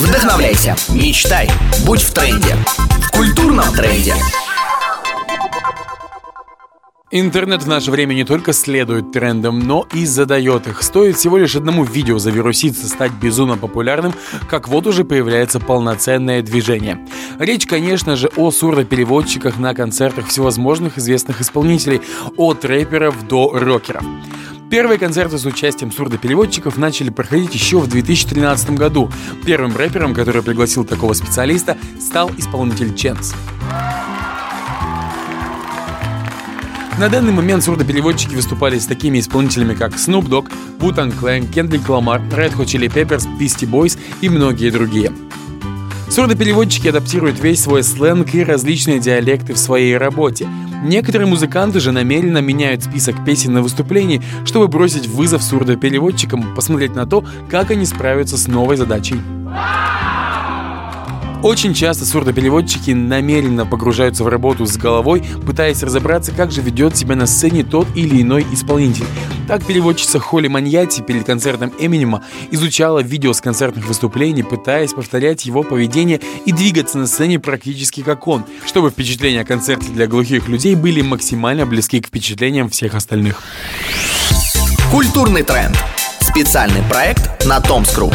Вдохновляйся, мечтай, будь в тренде. В культурном тренде. Интернет в наше время не только следует трендам, но и задает их. Стоит всего лишь одному видео завируситься, стать безумно популярным, как вот уже появляется полноценное движение. Речь, конечно же, о сурдопереводчиках на концертах всевозможных известных исполнителей, от рэперов до рокеров. Первые концерты с участием сурдопереводчиков начали проходить еще в 2013 году. Первым рэпером, который пригласил такого специалиста, стал исполнитель Ченс. На данный момент сурдопереводчики выступали с такими исполнителями, как Snoop Dogg, Wu-Tang Clan, Kendrick Lamar, Red Hot Chili Peppers, Beastie Boys и многие другие. Сурдопереводчики адаптируют весь свой сленг и различные диалекты в своей работе. Некоторые музыканты же намеренно меняют список песен на выступлении, чтобы бросить вызов сурдопереводчикам, посмотреть на то, как они справятся с новой задачей. Очень часто сурдопереводчики намеренно погружаются в работу с головой, пытаясь разобраться, как же ведет себя на сцене тот или иной исполнитель. Так переводчица Холли Маньяти перед концертом Эминема изучала видео с концертных выступлений, пытаясь повторять его поведение и двигаться на сцене практически как он, чтобы впечатления о концерте для глухих людей были максимально близки к впечатлениям всех остальных. Культурный тренд. Специальный проект на Томскру.